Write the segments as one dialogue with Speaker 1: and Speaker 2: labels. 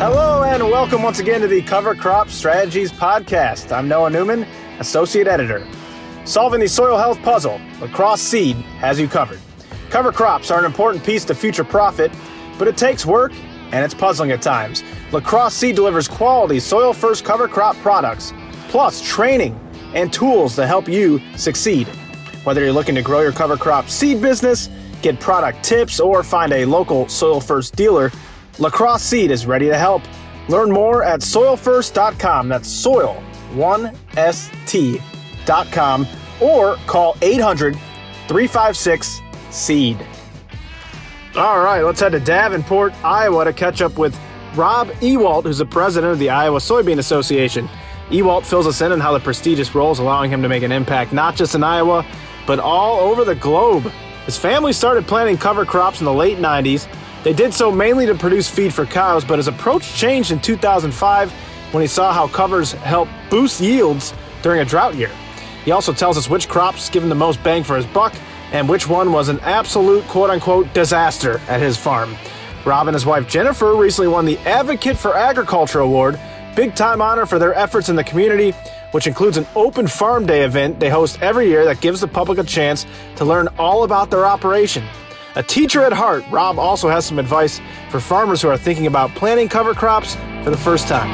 Speaker 1: Hello, and welcome once again to the Cover Crop Strategies Podcast. I'm Noah Newman, Associate Editor. Solving the soil health puzzle, Lacrosse Seed has you covered. Cover crops are an important piece to future profit, but it takes work and it's puzzling at times. Lacrosse Seed delivers quality soil first cover crop products, plus training and tools to help you succeed. Whether you're looking to grow your cover crop seed business, get product tips, or find a local soil first dealer, Lacrosse Seed is ready to help. Learn more at soilfirst.com. That's soil, 1st.com, or call 800 356 SEED. All right, let's head to Davenport, Iowa to catch up with Rob Ewoldt, who's the president of the Iowa Soybean Association. Ewoldt fills us in on how the prestigious role is allowing him to make an impact not just in Iowa, but all over the globe. His family started planting cover crops in the late 90s they did so mainly to produce feed for cows, but his approach changed in 2005 when he saw how covers help boost yields during a drought year. He also tells us which crops give him the most bang for his buck and which one was an absolute quote unquote disaster at his farm. Rob and his wife Jennifer recently won the Advocate for Agriculture Award, big time honor for their efforts in the community, which includes an open farm day event they host every year that gives the public a chance to learn all about their operation. A teacher at heart, Rob also has some advice for farmers who are thinking about planting cover crops for the first time.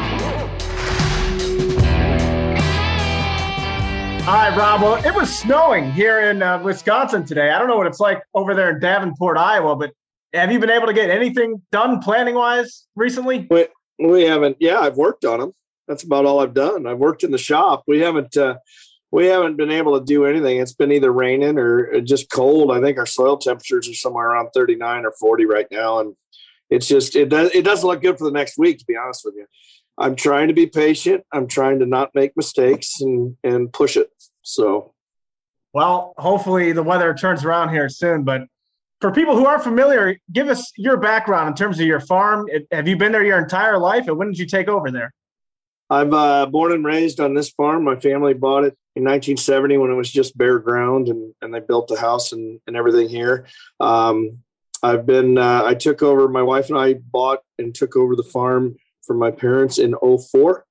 Speaker 1: Hi, Rob. Well, it was snowing here in uh, Wisconsin today. I don't know what it's like over there in Davenport, Iowa, but have you been able to get anything done planning wise recently?
Speaker 2: We, we haven't. Yeah, I've worked on them. That's about all I've done. I've worked in the shop. We haven't. Uh, we haven't been able to do anything. It's been either raining or uh, just cold. I think our soil temperatures are somewhere around 39 or 40 right now. And it's just, it, does, it doesn't look good for the next week, to be honest with you. I'm trying to be patient. I'm trying to not make mistakes and, and push it. So,
Speaker 1: well, hopefully the weather turns around here soon. But for people who aren't familiar, give us your background in terms of your farm. Have you been there your entire life, and when did you take over there?
Speaker 2: I'm uh, born and raised on this farm. My family bought it in 1970 when it was just bare ground, and, and they built the house and, and everything here. Um, I've been, uh, I took over, my wife and I bought and took over the farm from my parents in 04.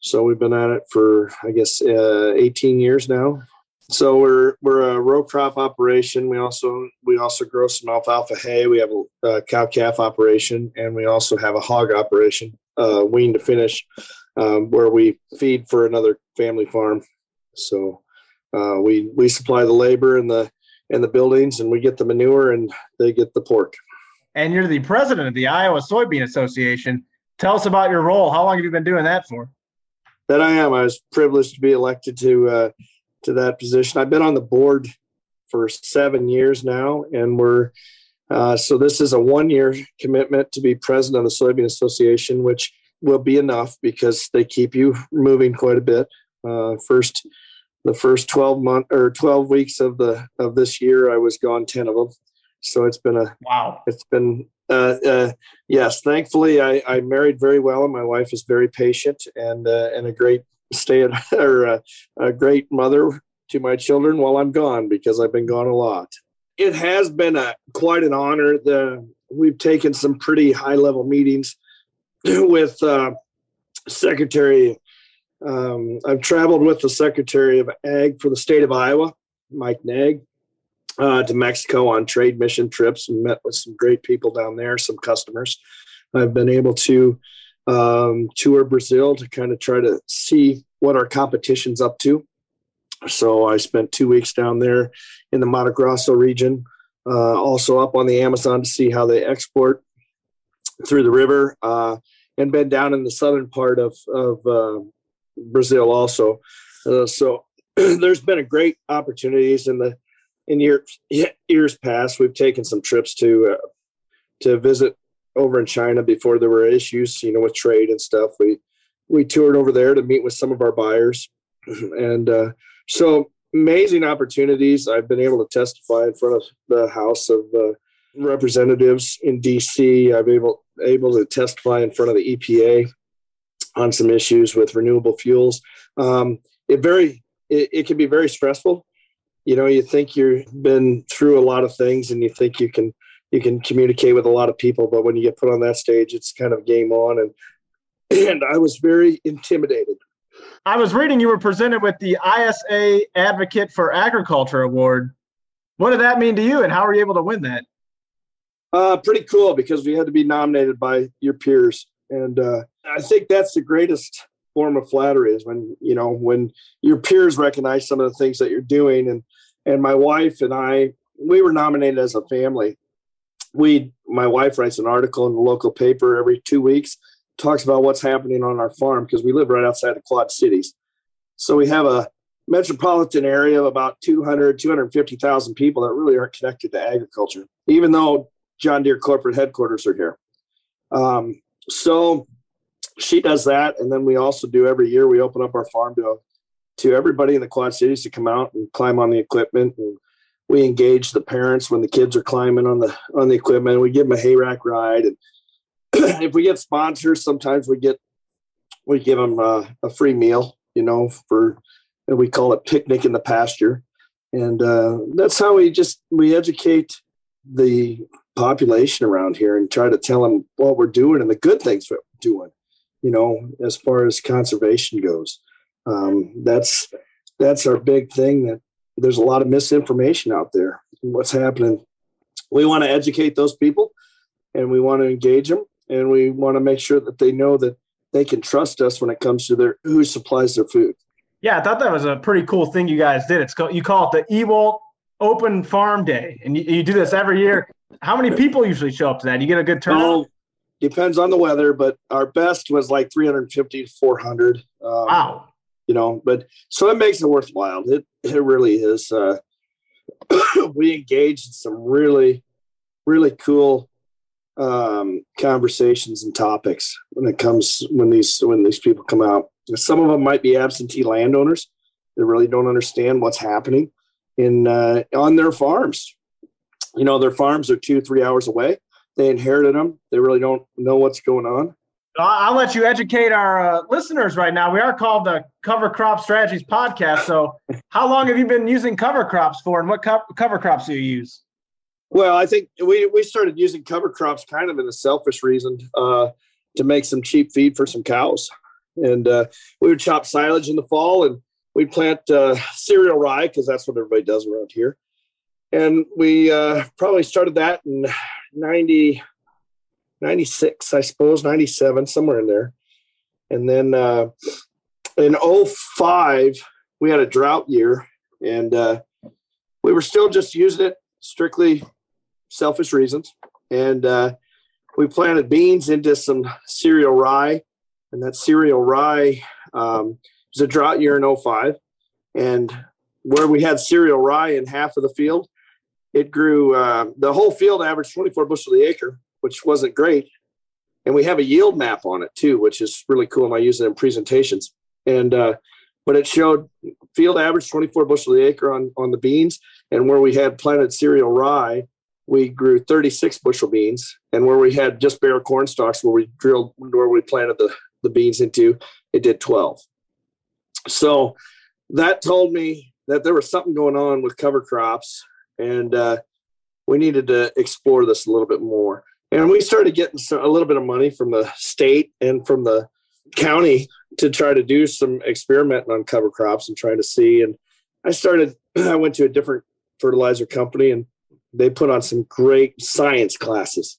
Speaker 2: So we've been at it for, I guess, uh, 18 years now. So we're we're a row crop operation. We also we also grow some alfalfa hay. We have a, a cow calf operation, and we also have a hog operation, uh, wean to finish um, where we feed for another family farm. So uh, we we supply the labor and the and the buildings, and we get the manure, and they get the pork.
Speaker 1: And you're the president of the Iowa Soybean Association. Tell us about your role. How long have you been doing that for?
Speaker 2: That I am. I was privileged to be elected to uh, to that position. I've been on the board for seven years now, and we're uh, so this is a one year commitment to be president of the Soybean Association, which will be enough because they keep you moving quite a bit. Uh, first, the first 12 month or 12 weeks of the of this year, I was gone 10 of them. So it's been a
Speaker 1: wow.
Speaker 2: It's been uh, uh, yes. Thankfully, I, I married very well, and my wife is very patient and uh, and a great stay at or uh, a great mother to my children while I'm gone because I've been gone a lot. It has been a quite an honor. The we've taken some pretty high level meetings with uh, Secretary. Um, I've traveled with the Secretary of Ag for the state of Iowa, Mike Naig, uh, to Mexico on trade mission trips and met with some great people down there, some customers. I've been able to um, tour Brazil to kind of try to see what our competition's up to. So I spent two weeks down there in the Mato Grosso region, uh, also up on the Amazon to see how they export through the river. Uh, and been down in the southern part of of uh, Brazil also. Uh, so there's been a great opportunities in the in years years past. We've taken some trips to uh, to visit over in China before there were issues, you know, with trade and stuff. We we toured over there to meet with some of our buyers, and uh, so amazing opportunities. I've been able to testify in front of the House of uh, Representatives in D.C. I've able able to testify in front of the EPA on some issues with renewable fuels. Um, it very it, it, can be very stressful. You know, you think you've been through a lot of things, and you think you can you can communicate with a lot of people, but when you get put on that stage, it's kind of game on. And and I was very intimidated.
Speaker 1: I was reading you were presented with the ISA Advocate for Agriculture Award. What did that mean to you, and how were you able to win that?
Speaker 2: Uh, pretty cool because we had to be nominated by your peers, and uh, I think that's the greatest form of flattery is when you know when your peers recognize some of the things that you're doing, and and my wife and I we were nominated as a family. We my wife writes an article in the local paper every two weeks, talks about what's happening on our farm because we live right outside the Quad Cities. So we have a metropolitan area of about 200 250,000 people that really aren't connected to agriculture, even though John Deere corporate headquarters are here. Um, so she does that, and then we also do every year. We open up our farm to to everybody in the Quad Cities to come out and climb on the equipment, and we engage the parents when the kids are climbing on the on the equipment. We give them a hay rack ride, and if we get sponsors, sometimes we get we give them uh, a free meal. You know, for and we call it picnic in the pasture, and uh, that's how we just we educate the population around here and try to tell them what we're doing and the good things we're doing you know as far as conservation goes. Um, that's that's our big thing that there's a lot of misinformation out there. What's happening? We want to educate those people and we want to engage them and we want to make sure that they know that they can trust us when it comes to their who supplies their food
Speaker 1: yeah i thought that was a pretty cool thing you guys did it's called you call it the Ewoldt open farm day and you, you do this every year how many people usually show up to that? You get a good turnout? Oh,
Speaker 2: depends on the weather, but our best was like 350 to 400. Um,
Speaker 1: wow.
Speaker 2: You know, but so it makes it worthwhile. It, it really is. Uh, we engaged in some really, really cool um, conversations and topics when it comes when these when these people come out. Some of them might be absentee landowners that really don't understand what's happening in uh, on their farms you know, their farms are two, three hours away. They inherited them. They really don't know what's going on.
Speaker 1: I'll let you educate our uh, listeners right now. We are called the Cover Crop Strategies Podcast. So, how long have you been using cover crops for, and what co- cover crops do you use?
Speaker 2: Well, I think we we started using cover crops kind of in a selfish reason uh, to make some cheap feed for some cows, and uh, we would chop silage in the fall, and we'd plant uh, cereal rye because that's what everybody does around here. And we uh, probably started that in 90 96 i suppose 97 somewhere in there. And then uh, in 05 we had a drought year and uh, we were still just using it strictly selfish reasons. And uh, we planted beans into some cereal rye and that cereal rye um, was a drought year in 05 and where we had cereal rye in half of the field it grew uh, the whole field averaged 24 bushel the acre which wasn't great. And we have a yield map on it too which is really cool and i use it in presentations. And uh, but it showed field average 24 bushel the acre on on the beans and where we had planted cereal rye we grew 36 bushel beans and where we had just bare corn stalks where we drilled where we planted the, the beans into it did 12 so that told me that there was something going on with cover crops and uh, we needed to explore this a little bit more. And we started getting a little bit of money from the state and from the county to try to do some experimenting on cover crops and trying to see. And I started, I went to a different fertilizer company and they put on some great science classes,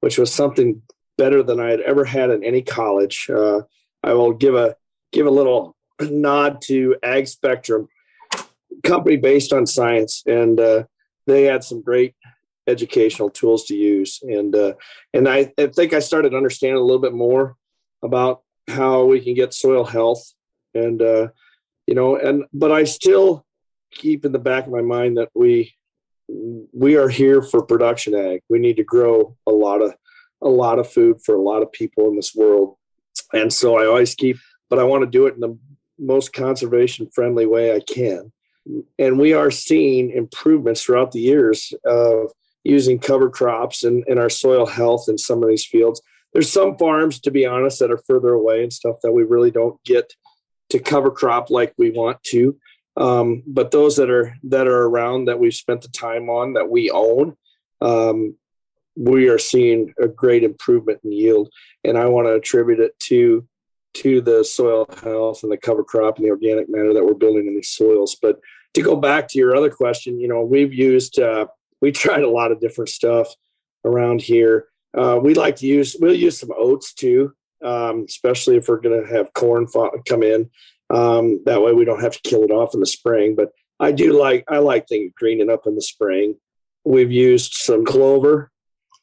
Speaker 2: which was something better than I had ever had in any college. Uh, I will give a give a little nod to AgSpectrum, company based on science, and uh, they had some great educational tools to use. And uh, and I, I think I started understanding a little bit more about how we can get soil health, and uh, you know, and but I still keep in the back of my mind that we we are here for production ag. We need to grow a lot of a lot of food for a lot of people in this world. And so I always keep, but I want to do it in the most conservation friendly way I can and we are seeing improvements throughout the years of using cover crops and, and our soil health in some of these fields. There's some farms, to be honest, that are further away and stuff that we really don't get to cover crop like we want to. Um, but those that are that are around that we've spent the time on that we own, um, we are seeing a great improvement in yield, and I want to attribute it to to the soil health and the cover crop and the organic matter that we're building in these soils. But to go back to your other question, you know, we've used uh, we tried a lot of different stuff around here. Uh, we like to use we'll use some oats too, um, especially if we're going to have corn come in. Um, that way we don't have to kill it off in the spring. But I do like I like things greening up in the spring. We've used some clover.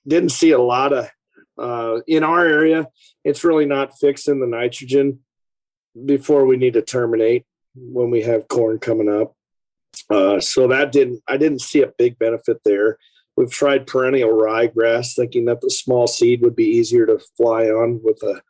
Speaker 2: Didn't see a lot of uh, in our area. It's really not fixing the nitrogen before we need to terminate when we have corn coming up. Uh, so that didn't I didn't see a big benefit there. We've tried perennial ryegrass, thinking that the small seed would be easier to fly on with a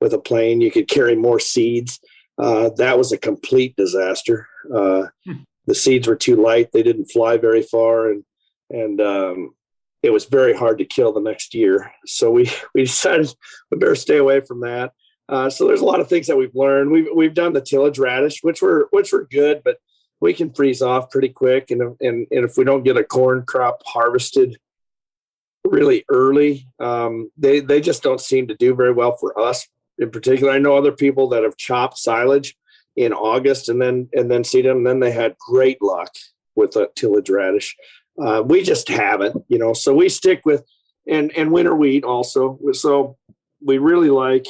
Speaker 2: with a plane. You could carry more seeds. Uh, that was a complete disaster. Uh, hmm. The seeds were too light; they didn't fly very far, and and um, it was very hard to kill the next year. So we we decided we better stay away from that. Uh, so there's a lot of things that we've learned. We've we've done the tillage radish, which were which were good, but we can freeze off pretty quick. And and and if we don't get a corn crop harvested really early, um, they they just don't seem to do very well for us in particular. I know other people that have chopped silage in August and then and then seed them, and then they had great luck with a tillage radish. Uh, we just haven't, you know. So we stick with and and winter wheat also. So we really like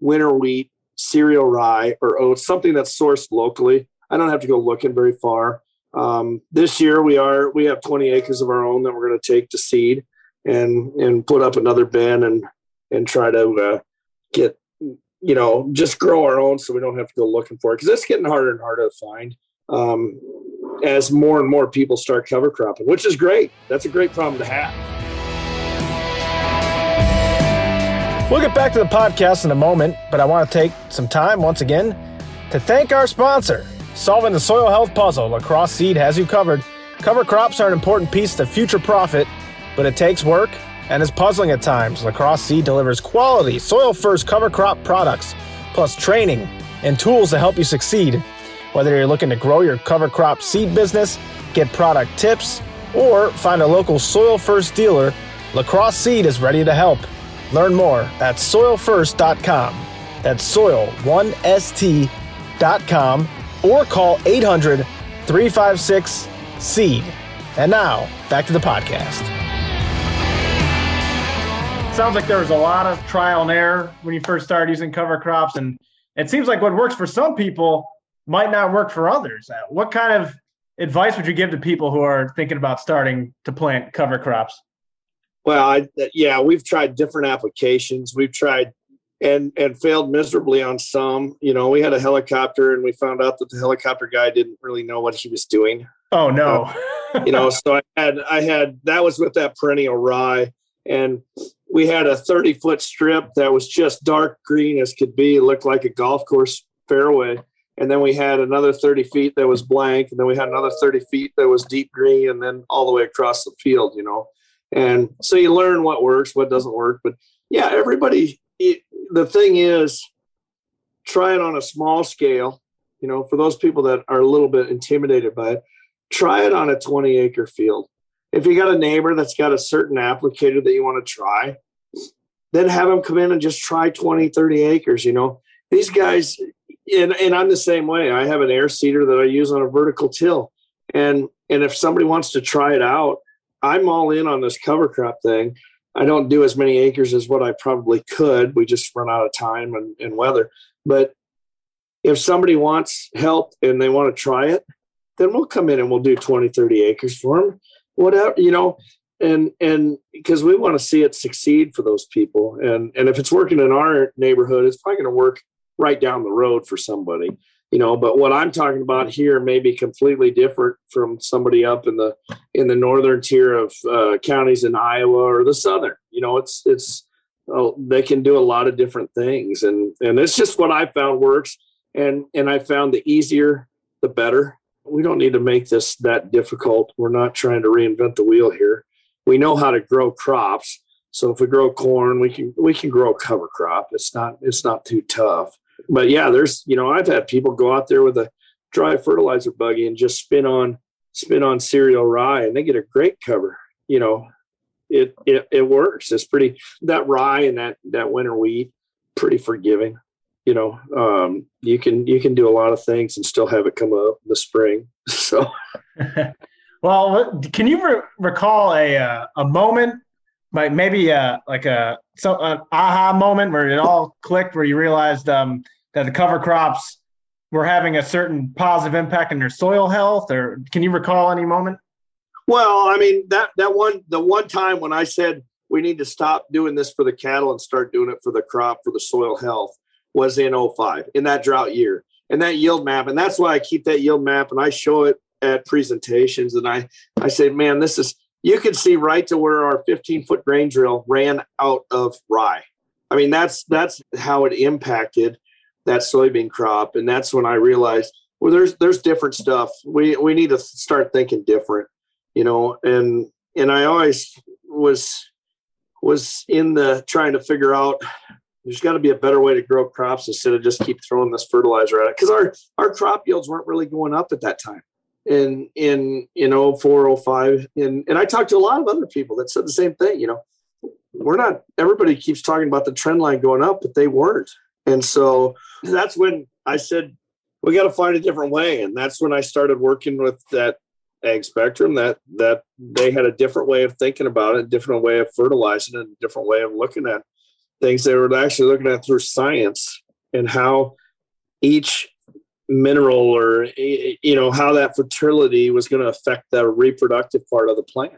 Speaker 2: winter wheat, cereal rye, or oats, something that's sourced locally. I don't have to go looking very far. Um, this year we are we have 20 acres of our own that we're going to take to seed and and put up another bin and and try to uh, get you know just grow our own so we don't have to go looking for it because it's getting harder and harder to find. Um, as more and more people start cover cropping, which is great. That's a great problem to have.
Speaker 1: We'll get back to the podcast in a moment, but I want to take some time once again to thank our sponsor. Solving the soil health puzzle, Lacrosse Seed has you covered. Cover crops are an important piece to future profit, but it takes work and is puzzling at times. Lacrosse Seed delivers quality, soil first cover crop products, plus training and tools to help you succeed. Whether you're looking to grow your cover crop seed business, get product tips, or find a local Soil First dealer, Lacrosse Seed is ready to help. Learn more at soilfirst.com. That's soil1st.com or call 800 356 SEED. And now, back to the podcast. Sounds like there was a lot of trial and error when you first started using cover crops. And it seems like what works for some people might not work for others. Uh, what kind of advice would you give to people who are thinking about starting to plant cover crops?
Speaker 2: Well, I, yeah, we've tried different applications. We've tried and and failed miserably on some. You know, we had a helicopter and we found out that the helicopter guy didn't really know what he was doing.
Speaker 1: Oh no.
Speaker 2: Uh, you know, so I had I had that was with that perennial rye and we had a 30 foot strip that was just dark green as could be. It looked like a golf course fairway and then we had another 30 feet that was blank and then we had another 30 feet that was deep green and then all the way across the field you know and so you learn what works what doesn't work but yeah everybody it, the thing is try it on a small scale you know for those people that are a little bit intimidated by it try it on a 20 acre field if you got a neighbor that's got a certain applicator that you want to try then have them come in and just try 20 30 acres you know these guys and, and I'm the same way. I have an air seeder that I use on a vertical till. And and if somebody wants to try it out, I'm all in on this cover crop thing. I don't do as many acres as what I probably could. We just run out of time and, and weather. But if somebody wants help and they want to try it, then we'll come in and we'll do 20, 30 acres for them. Whatever, you know, and and because we want to see it succeed for those people. And and if it's working in our neighborhood, it's probably going to work right down the road for somebody you know but what i'm talking about here may be completely different from somebody up in the in the northern tier of uh, counties in iowa or the southern you know it's it's oh, they can do a lot of different things. And and it's just what i found works. And and i found the easier the better we don't need to make this that difficult we're not trying to reinvent the wheel here we know how to grow crops so if we grow corn we can we can grow a cover crop it's not it's not too tough but yeah, there's you know I've had people go out there with a dry fertilizer buggy and just spin on spin on cereal rye, and they get a great cover. You know, it, it it works. It's pretty that rye and that that winter wheat pretty forgiving. You know, um, you can you can do a lot of things and still have it come up in the spring. So,
Speaker 1: well, can you re- recall a uh, a moment, like maybe uh, like a so an aha moment where it all clicked, where you realized um, that the cover crops were having a certain positive impact on your soil health, or can you recall any moment?
Speaker 2: Well, I mean that that one the one time when I said we need to stop doing this for the cattle and start doing it for the crop for the soil health was in 05 in that drought year and that yield map and that's why I keep that yield map and I show it at presentations and I I say man this is you can see right to where our 15 foot grain drill ran out of rye. I mean that's that's how it impacted that soybean crop and that's when I realized well there's there's different stuff. We we need to start thinking different you know and and i always was was in the trying to figure out there's got to be a better way to grow crops instead of just keep throwing this fertilizer at it. Because our our crop yields weren't really going up at that time. In in you know 405 and and i talked to a lot of other people that said the same thing you know we're not everybody keeps talking about the trend line going up but they weren't. And so that's when i said we got to find a different way. And that's when i started working with that AgSpectrum that that they had a different way of thinking about it, a different way of fertilizing it, a different way of looking at things. They were actually looking at through science and how each mineral or you know how that fertility was going to affect the reproductive part of the plant.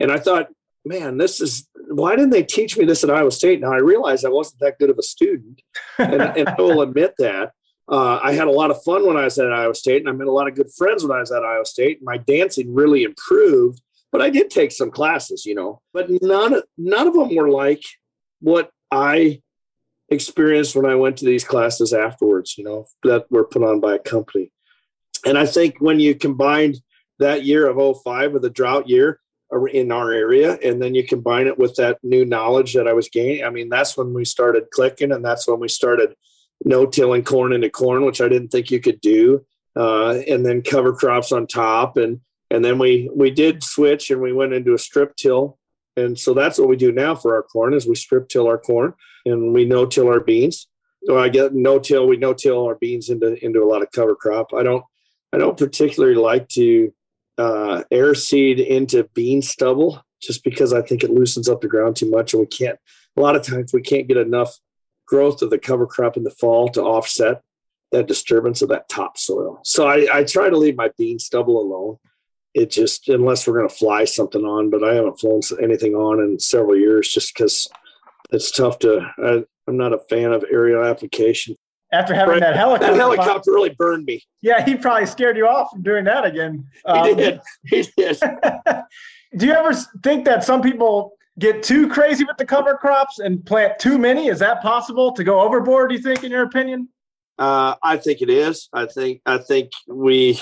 Speaker 2: And I thought, man, this is why didn't they teach me this at Iowa State? Now I realized I wasn't that good of a student, and, and I will admit that uh, I had a lot of fun when I was at Iowa State, and I met a lot of good friends when I was at Iowa State. My dancing really improved, but I did take some classes, you know. But none none of them were like what I experienced when I went to these classes afterwards, you know, that were put on by a company. And I think when you combined that year of 05 with the drought year in our area, and then you combine it with that new knowledge that I was gaining, I mean, that's when we started clicking, and that's when we started no tilling corn into corn, which I didn't think you could do, uh, and then cover crops on top, and and then we we did switch and we went into a strip till, and so that's what we do now for our corn is we strip till our corn and we no till our beans. So I get no till we no till our beans into into a lot of cover crop. I don't I don't particularly like to uh, air seed into bean stubble just because I think it loosens up the ground too much and we can't. A lot of times we can't get enough growth of the cover crop in the fall to offset that disturbance of that topsoil. So I, I try to leave my bean stubble alone. It just, unless we're going to fly something on, but I haven't flown anything on in several years just because it's tough to, I, am not a fan of aerial application.
Speaker 1: After having right. that helicopter.
Speaker 2: That helicopter really burned me.
Speaker 1: Yeah, he probably scared you off from doing that again.
Speaker 2: Um, he did. He did.
Speaker 1: do you ever think that some people get too crazy with the cover crops and plant too many? Is that possible to go overboard? Do you think, in your opinion?
Speaker 2: Uh, I think it is. I think I think we,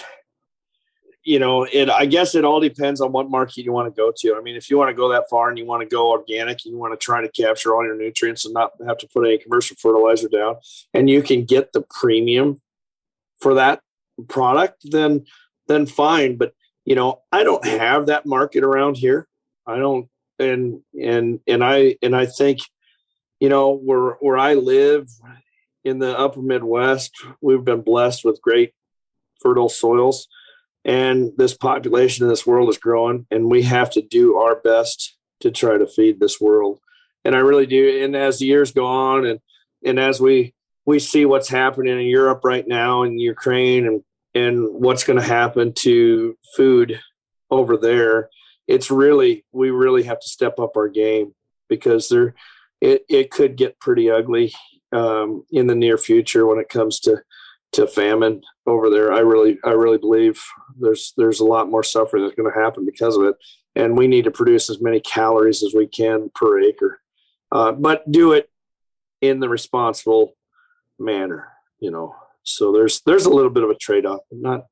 Speaker 2: you know, it. I guess it all depends on what market you want to go to. I mean, if you want to go that far and you want to go organic, and you want to try to capture all your nutrients and not have to put any commercial fertilizer down, and you can get the premium for that product, then then fine. But you know, I don't have that market around here. I don't and and and I and I think you know where where I live in the upper Midwest, we've been blessed with great fertile soils, and this population in this world is growing, and we have to do our best to try to feed this world. And I really do. And as the years go on, and and as we we see what's happening in Europe right now, in Ukraine, and and what's going to happen to food over there it's really we really have to step up our game because there it, it could get pretty ugly um, in the near future when it comes to to famine over there. I really I really believe there's there's a lot more suffering that's going to happen because of it, and we need to produce as many calories as we can per acre, uh, but do it in the responsible manner. You know, so there's there's a little bit of a trade off. Not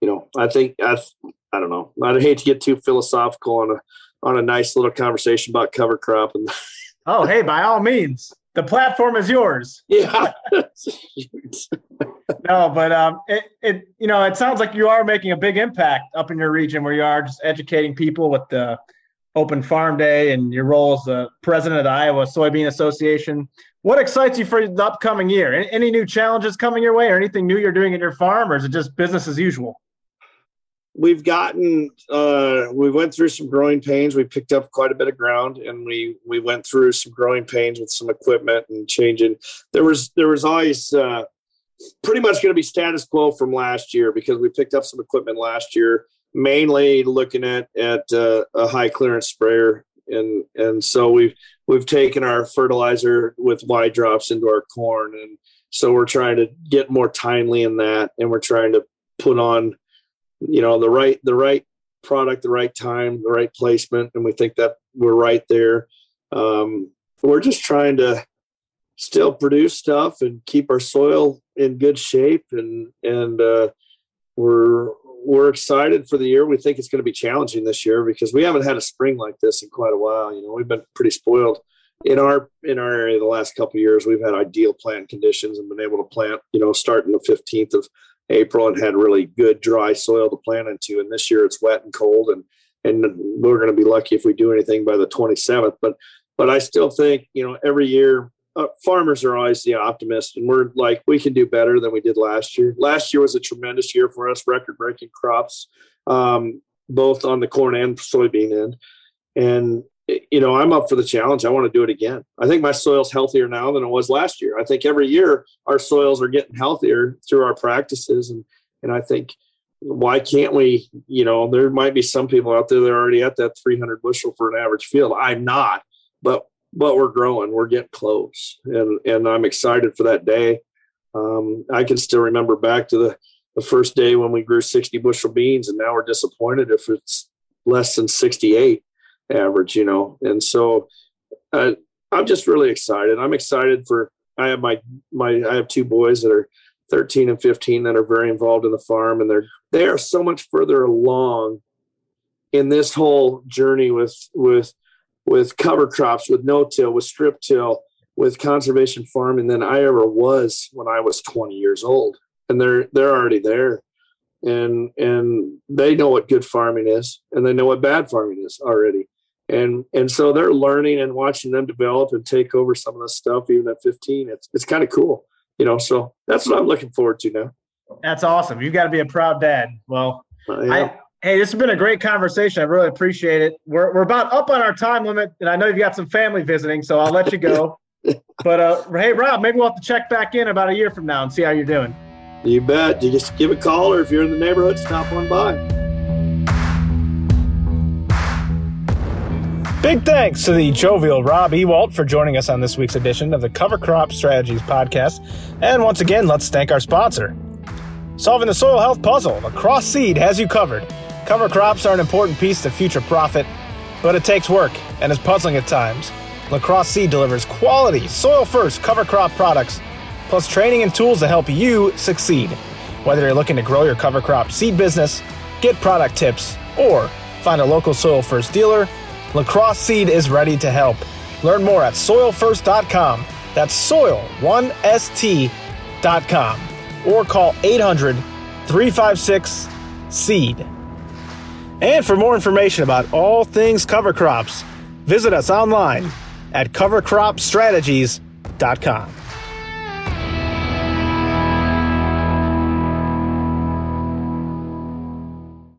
Speaker 2: you know I think I I don't know. I'd hate to get too philosophical on a on a nice little conversation about cover crop and.
Speaker 1: oh, hey! By all means, the platform is yours.
Speaker 2: Yeah.
Speaker 1: no, but um, it, it you know it sounds like you are making a big impact up in your region where you are just educating people with the open farm day and your role as the president of the Iowa Soybean Association. What excites you for the upcoming year? Any, any new challenges coming your way, or anything new you're doing at your farm, or is it just business as usual?
Speaker 2: We've gotten uh, we went through some growing pains. We picked up quite a bit of ground, and we we went through some growing pains with some equipment and changing. There was there was always uh, pretty much going to be status quo from last year because we picked up some equipment last year, mainly looking at at uh, a high clearance sprayer, and and so we've we've taken our fertilizer with wide drops into our corn and so we're trying to get more timely in that and we're trying to put on you know the right the right product the right time the right placement and we think that we're right there um, we're just trying to still produce stuff and keep our soil in good shape and and uh, we're we're excited for the year. We think it's going to be challenging this year because we haven't had a spring like this in quite a while. You know, we've been pretty spoiled in our in our area the last couple years. We've had ideal plant conditions and been able to plant. You know, starting the fifteenth of April and had really good dry soil to plant into. And this year it's wet and cold, and and we're going to be lucky if we do anything by the twenty seventh. But but I still think you know every year uh, farmers are always the optimist, and we're like we can do better than we did last year. Last year was a tremendous year for us, record-breaking crops, um, both on the corn and soybean end. And you know, I'm up for the challenge. I want to do it again. I think my soil's healthier now than it was last year. I think every year our soils are getting healthier through our practices, and and I think why can't we? You know, there might be some people out there that are already at that 300 bushel for an average field. I'm not, but but we're growing. We're getting close, and and I'm excited for that day. Um, I can still remember back to the the first day when we grew 60 bushel beans, and now we're disappointed if it's less than 68 average, you know. And so uh, I'm just really excited. I'm excited for. I have my my I have two boys that are 13 and 15 that are very involved in the farm, and they're they are so much further along in this whole journey with with with cover crops, with no till, with strip till, with conservation farming than I ever was when I was 20 years old. And they're they're already there. And and they know what good farming is and they know what bad farming is already. And and so they're learning and watching them develop and take over some of the stuff even at 15. It's it's kind of cool. You know, so that's what I'm looking forward to now.
Speaker 1: That's awesome. You've got to be a proud dad. Well, uh, yeah. I Hey, this has been a great conversation. I really appreciate it. We're, we're about up on our time limit, and I know you've got some family visiting, so I'll let you go. but uh, hey, Rob, maybe we'll have to check back in about a year from now and see how you're doing.
Speaker 2: You bet. You just give a call, or if you're in the neighborhood, stop on by.
Speaker 1: Big thanks to the jovial Rob Ewoldt for joining us on this week's edition of the Cover Crop Strategies podcast. And once again, let's thank our sponsor. Solving the soil health puzzle, LaCrosse Seed has you covered. Cover crops are an important piece to future profit, but it takes work and is puzzling at times. LaCrosse Seed delivers quality, soil first cover crop products, plus training and tools to help you succeed. Whether you're looking to grow your cover crop seed business, get product tips, or find a local soil first dealer, LaCrosse Seed is ready to help. Learn more at soilfirst.com. That's soil1st.com or call 800 356 SEED. And for more information about all things cover crops, visit us online at covercropstrategies.com.